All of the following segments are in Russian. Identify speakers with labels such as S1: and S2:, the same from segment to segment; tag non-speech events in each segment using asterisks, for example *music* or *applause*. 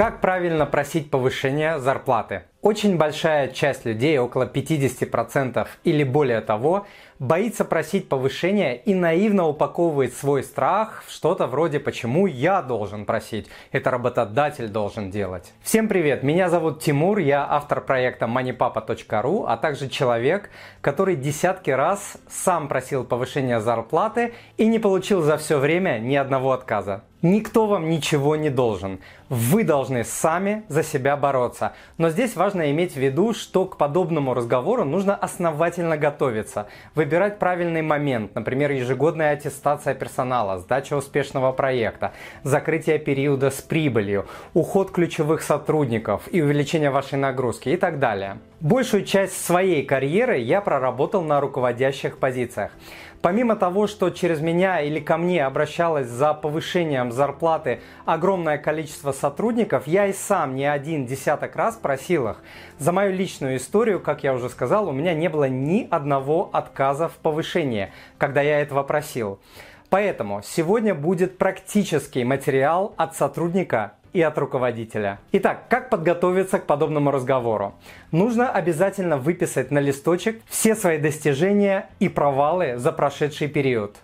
S1: Как правильно просить повышения зарплаты? Очень большая часть людей, около 50% или более того, боится просить повышения и наивно упаковывает свой страх в что-то вроде «почему я должен просить?» Это работодатель должен делать. Всем привет, меня зовут Тимур, я автор проекта moneypapa.ru, а также человек, который десятки раз сам просил повышения зарплаты и не получил за все время ни одного отказа. Никто вам ничего не должен. Вы должны сами за себя бороться. Но здесь важно иметь в виду, что к подобному разговору нужно основательно готовиться. Выбирать правильный момент, например, ежегодная аттестация персонала, сдача успешного проекта, закрытие периода с прибылью, уход ключевых сотрудников и увеличение вашей нагрузки и так далее. Большую часть своей карьеры я проработал на руководящих позициях. Помимо того, что через меня или ко мне обращалось за повышением зарплаты огромное количество сотрудников, я и сам не один десяток раз просил их. За мою личную историю, как я уже сказал, у меня не было ни одного отказа в повышении, когда я этого просил. Поэтому сегодня будет практический материал от сотрудника и от руководителя. Итак, как подготовиться к подобному разговору? Нужно обязательно выписать на листочек все свои достижения и провалы за прошедший период.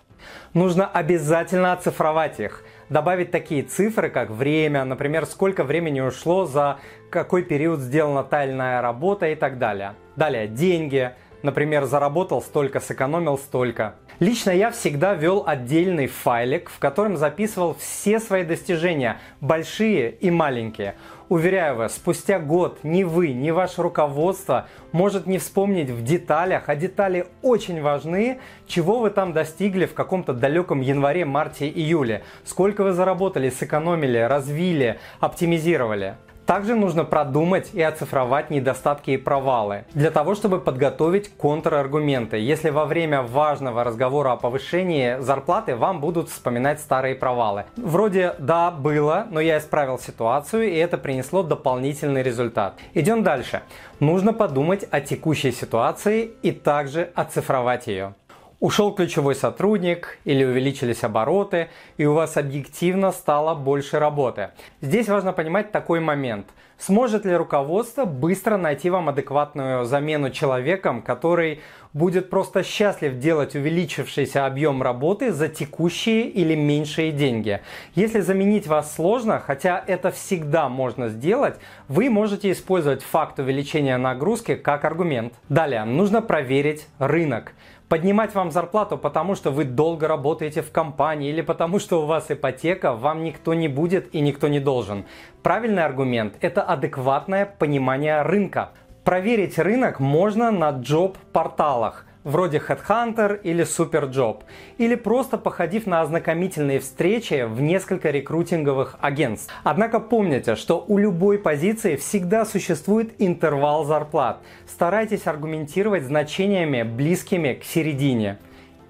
S1: Нужно обязательно оцифровать их, добавить такие цифры, как время, например, сколько времени ушло за какой период сделана тайная работа и так далее. Далее, деньги, например, заработал столько, сэкономил столько. Лично я всегда вел отдельный файлик, в котором записывал все свои достижения, большие и маленькие. Уверяю вас, спустя год ни вы, ни ваше руководство может не вспомнить в деталях, а детали очень важны, чего вы там достигли в каком-то далеком январе, марте, июле, сколько вы заработали, сэкономили, развили, оптимизировали. Также нужно продумать и оцифровать недостатки и провалы, для того, чтобы подготовить контраргументы, если во время важного разговора о повышении зарплаты вам будут вспоминать старые провалы. Вроде «да, было, но я исправил ситуацию, и это принесло дополнительный результат». Идем дальше. Нужно подумать о текущей ситуации и также оцифровать ее. Ушел ключевой сотрудник или увеличились обороты, и у вас объективно стало больше работы. Здесь важно понимать такой момент. Сможет ли руководство быстро найти вам адекватную замену человеком, который будет просто счастлив делать увеличившийся объем работы за текущие или меньшие деньги? Если заменить вас сложно, хотя это всегда можно сделать, вы можете использовать факт увеличения нагрузки как аргумент. Далее, нужно проверить рынок поднимать вам зарплату, потому что вы долго работаете в компании или потому что у вас ипотека, вам никто не будет и никто не должен. Правильный аргумент – это адекватное понимание рынка. Проверить рынок можно на джоб-порталах вроде Headhunter или Superjob, или просто походив на ознакомительные встречи в несколько рекрутинговых агентств. Однако помните, что у любой позиции всегда существует интервал зарплат. Старайтесь аргументировать значениями близкими к середине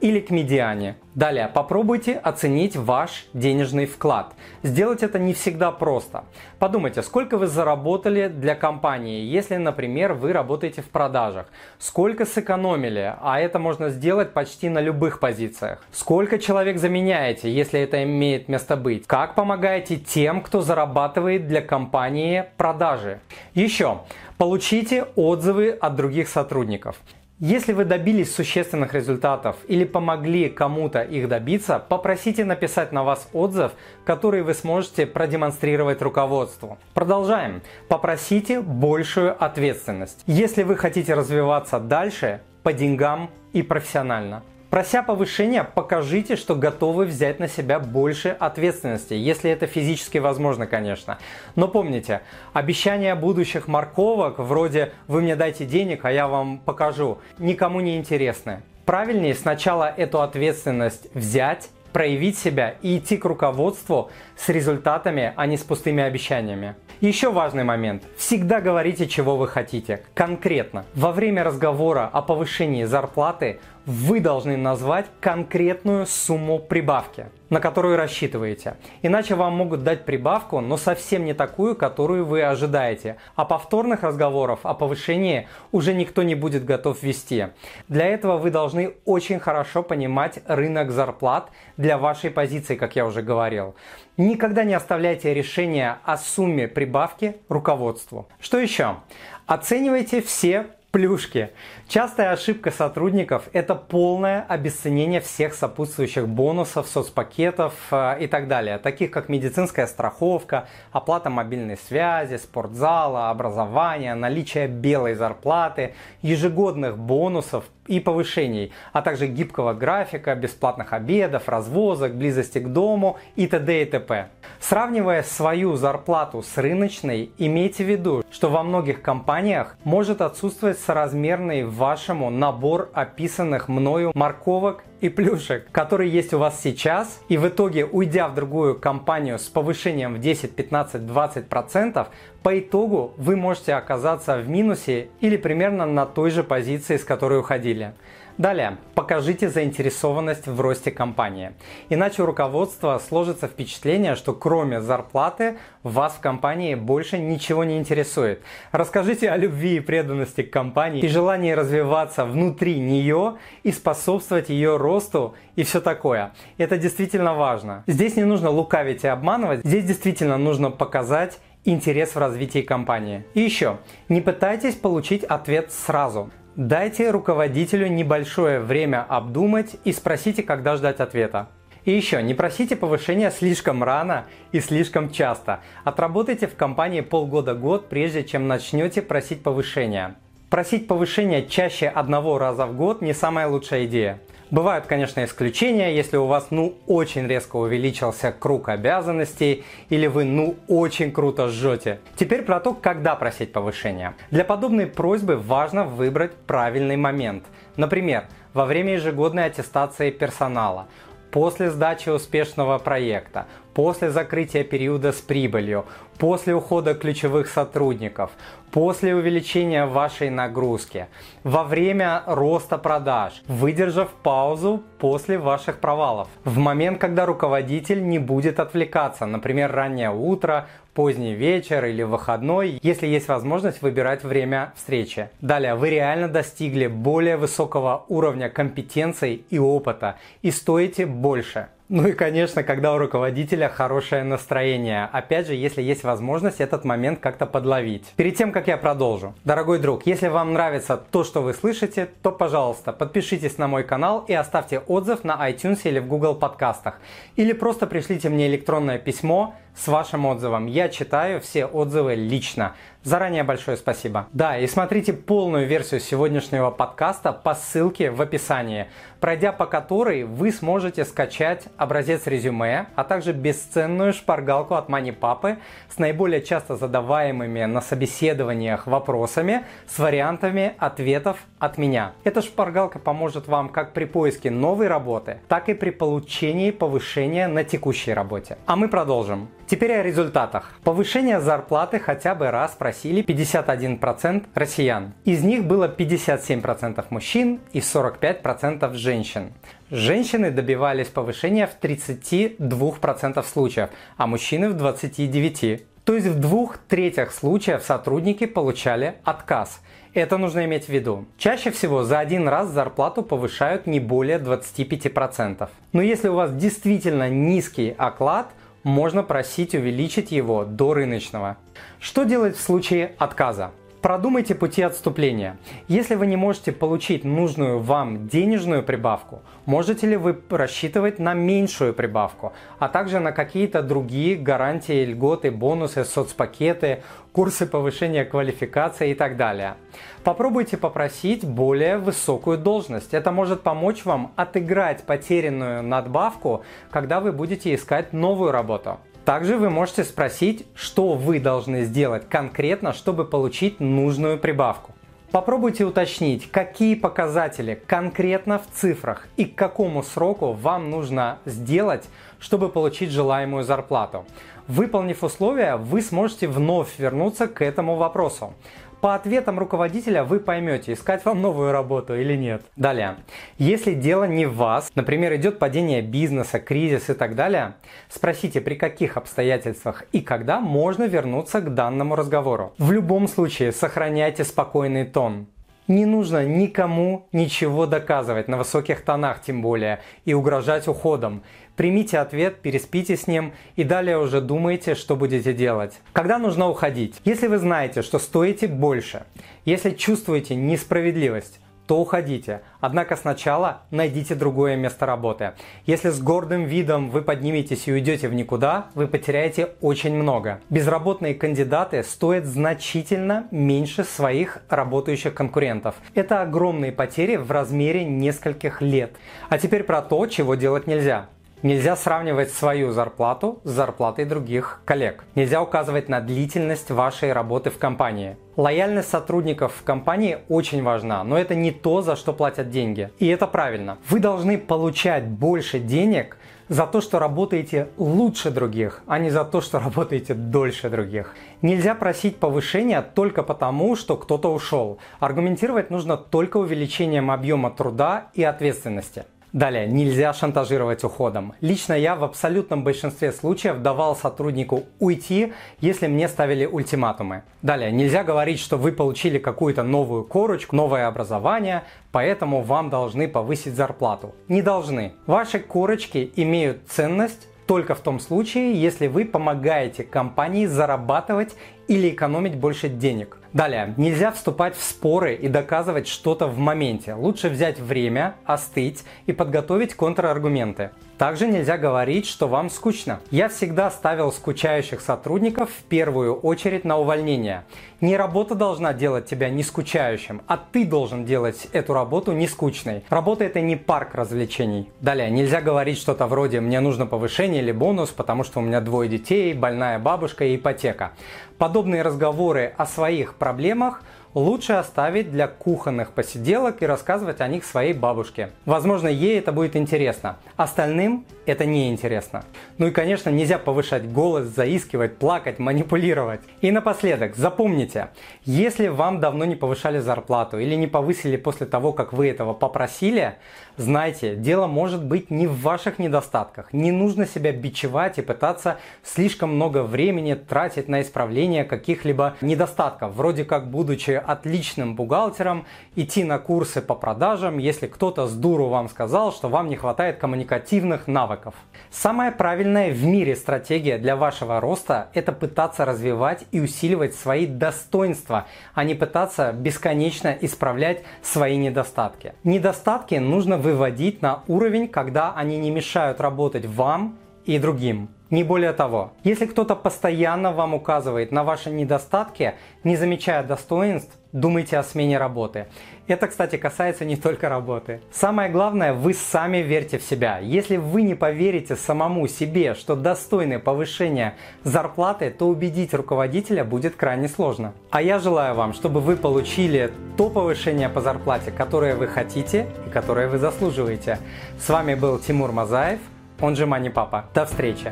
S1: или к медиане. Далее, попробуйте оценить ваш денежный вклад. Сделать это не всегда просто. Подумайте, сколько вы заработали для компании, если, например, вы работаете в продажах. Сколько сэкономили, а это можно сделать почти на любых позициях. Сколько человек заменяете, если это имеет место быть. Как помогаете тем, кто зарабатывает для компании продажи. Еще, Получите отзывы от других сотрудников. Если вы добились существенных результатов или помогли кому-то их добиться, попросите написать на вас отзыв, который вы сможете продемонстрировать руководству. Продолжаем. Попросите большую ответственность. Если вы хотите развиваться дальше по деньгам и профессионально. Прося повышения, покажите, что готовы взять на себя больше ответственности, если это физически возможно, конечно. Но помните, обещания будущих морковок, вроде «вы мне дайте денег, а я вам покажу», никому не интересны. Правильнее сначала эту ответственность взять, проявить себя и идти к руководству с результатами, а не с пустыми обещаниями. Еще важный момент. Всегда говорите, чего вы хотите. Конкретно. Во время разговора о повышении зарплаты вы должны назвать конкретную сумму прибавки, на которую рассчитываете. Иначе вам могут дать прибавку, но совсем не такую, которую вы ожидаете. А повторных разговоров о повышении уже никто не будет готов вести. Для этого вы должны очень хорошо понимать рынок зарплат для вашей позиции, как я уже говорил. Никогда не оставляйте решение о сумме прибавки руководству. Что еще? Оценивайте все плюшки. Частая ошибка сотрудников – это полное обесценение всех сопутствующих бонусов, соцпакетов э, и так далее, таких как медицинская страховка, оплата мобильной связи, спортзала, образование, наличие белой зарплаты, ежегодных бонусов и повышений, а также гибкого графика, бесплатных обедов, развозок, близости к дому и т.д. и т.п. Сравнивая свою зарплату с рыночной, имейте в виду, что во многих компаниях может отсутствовать соразмерный вашему набор описанных мною морковок и плюшек, которые есть у вас сейчас, и в итоге, уйдя в другую компанию с повышением в 10, 15, 20 процентов, по итогу вы можете оказаться в минусе или примерно на той же позиции, с которой уходили. Далее, покажите заинтересованность в росте компании. Иначе у руководства сложится впечатление, что кроме зарплаты вас в компании больше ничего не интересует. Расскажите о любви и преданности к компании и желании развиваться внутри нее и способствовать ее росту и все такое. Это действительно важно. Здесь не нужно лукавить и обманывать, здесь действительно нужно показать интерес в развитии компании. И еще, не пытайтесь получить ответ сразу. Дайте руководителю небольшое время обдумать и спросите, когда ждать ответа. И еще, не просите повышения слишком рано и слишком часто. Отработайте в компании полгода-год, прежде чем начнете просить повышения. Просить повышения чаще одного раза в год не самая лучшая идея. Бывают, конечно, исключения, если у вас ну очень резко увеличился круг обязанностей или вы ну очень круто жжете. Теперь про то, когда просить повышения. Для подобной просьбы важно выбрать правильный момент. Например, во время ежегодной аттестации персонала, после сдачи успешного проекта, после закрытия периода с прибылью, после ухода ключевых сотрудников, после увеличения вашей нагрузки, во время роста продаж, выдержав паузу после ваших провалов, в момент, когда руководитель не будет отвлекаться, например, раннее утро, поздний вечер или выходной, если есть возможность выбирать время встречи. Далее, вы реально достигли более высокого уровня компетенций и опыта и стоите больше. Ну и, конечно, когда у руководителя хорошее настроение. Опять же, если есть возможность этот момент как-то подловить. Перед тем, как я продолжу. Дорогой друг, если вам нравится то, что вы слышите, то, пожалуйста, подпишитесь на мой канал и оставьте отзыв на iTunes или в Google подкастах. Или просто пришлите мне электронное письмо с вашим отзывом. Я читаю все отзывы лично. Заранее большое спасибо. Да, и смотрите полную версию сегодняшнего подкаста по ссылке в описании, пройдя по которой вы сможете скачать образец резюме, а также бесценную шпаргалку от Мани Папы с наиболее часто задаваемыми на собеседованиях вопросами с вариантами ответов от меня. Эта шпаргалка поможет вам как при поиске новой работы, так и при получении повышения на текущей работе. А мы продолжим. Теперь о результатах. Повышение зарплаты хотя бы раз просили 51% россиян. Из них было 57% мужчин и 45% женщин. Женщины добивались повышения в 32% случаев, а мужчины в 29%. То есть в двух третях случаев сотрудники получали отказ. Это нужно иметь в виду. Чаще всего за один раз зарплату повышают не более 25%. Но если у вас действительно низкий оклад, можно просить увеличить его до рыночного. Что делать в случае отказа? Продумайте пути отступления. Если вы не можете получить нужную вам денежную прибавку, можете ли вы рассчитывать на меньшую прибавку, а также на какие-то другие гарантии, льготы, бонусы, соцпакеты, курсы повышения квалификации и так далее. Попробуйте попросить более высокую должность. Это может помочь вам отыграть потерянную надбавку, когда вы будете искать новую работу. Также вы можете спросить, что вы должны сделать конкретно, чтобы получить нужную прибавку. Попробуйте уточнить, какие показатели конкретно в цифрах и к какому сроку вам нужно сделать, чтобы получить желаемую зарплату. Выполнив условия, вы сможете вновь вернуться к этому вопросу. По ответам руководителя вы поймете, искать вам новую работу или нет. Далее. Если дело не в вас, например, идет падение бизнеса, кризис и так далее, спросите, при каких обстоятельствах и когда можно вернуться к данному разговору. В любом случае, сохраняйте спокойный тон. Не нужно никому ничего доказывать, на высоких тонах тем более, и угрожать уходом. Примите ответ, переспите с ним и далее уже думайте, что будете делать. Когда нужно уходить? Если вы знаете, что стоите больше, если чувствуете несправедливость, то уходите. Однако сначала найдите другое место работы. Если с гордым видом вы подниметесь и уйдете в никуда, вы потеряете очень много. Безработные кандидаты стоят значительно меньше своих работающих конкурентов. Это огромные потери в размере нескольких лет. А теперь про то, чего делать нельзя. Нельзя сравнивать свою зарплату с зарплатой других коллег. Нельзя указывать на длительность вашей работы в компании. Лояльность сотрудников в компании очень важна, но это не то, за что платят деньги. И это правильно. Вы должны получать больше денег за то, что работаете лучше других, а не за то, что *laughs* работаете дольше других. Нельзя просить повышения только потому, что кто-то ушел. Аргументировать нужно только увеличением объема труда и ответственности. Далее, нельзя шантажировать уходом. Лично я в абсолютном большинстве случаев давал сотруднику уйти, если мне ставили ультиматумы. Далее, нельзя говорить, что вы получили какую-то новую корочку, новое образование, поэтому вам должны повысить зарплату. Не должны. Ваши корочки имеют ценность только в том случае, если вы помогаете компании зарабатывать или экономить больше денег. Далее, нельзя вступать в споры и доказывать что-то в моменте. Лучше взять время, остыть и подготовить контраргументы. Также нельзя говорить, что вам скучно. Я всегда ставил скучающих сотрудников в первую очередь на увольнение. Не работа должна делать тебя не скучающим, а ты должен делать эту работу не скучной. Работа это не парк развлечений. Далее, нельзя говорить что-то вроде «мне нужно повышение или бонус, потому что у меня двое детей, больная бабушка и ипотека». Подобные разговоры о своих проблемах – лучше оставить для кухонных посиделок и рассказывать о них своей бабушке. Возможно, ей это будет интересно. Остальным это не интересно. Ну и, конечно, нельзя повышать голос, заискивать, плакать, манипулировать. И напоследок, запомните, если вам давно не повышали зарплату или не повысили после того, как вы этого попросили, знайте, дело может быть не в ваших недостатках. Не нужно себя бичевать и пытаться слишком много времени тратить на исправление каких-либо недостатков. Вроде как, будучи отличным бухгалтером, идти на курсы по продажам, если кто-то с дуру вам сказал, что вам не хватает коммуникативных навыков навыков. Самая правильная в мире стратегия для вашего роста – это пытаться развивать и усиливать свои достоинства, а не пытаться бесконечно исправлять свои недостатки. Недостатки нужно выводить на уровень, когда они не мешают работать вам и другим. Не более того, если кто-то постоянно вам указывает на ваши недостатки, не замечая достоинств, думайте о смене работы. Это, кстати, касается не только работы. Самое главное, вы сами верьте в себя. Если вы не поверите самому себе, что достойны повышения зарплаты, то убедить руководителя будет крайне сложно. А я желаю вам, чтобы вы получили то повышение по зарплате, которое вы хотите и которое вы заслуживаете. С вами был Тимур Мазаев, он же Мани Папа. До встречи!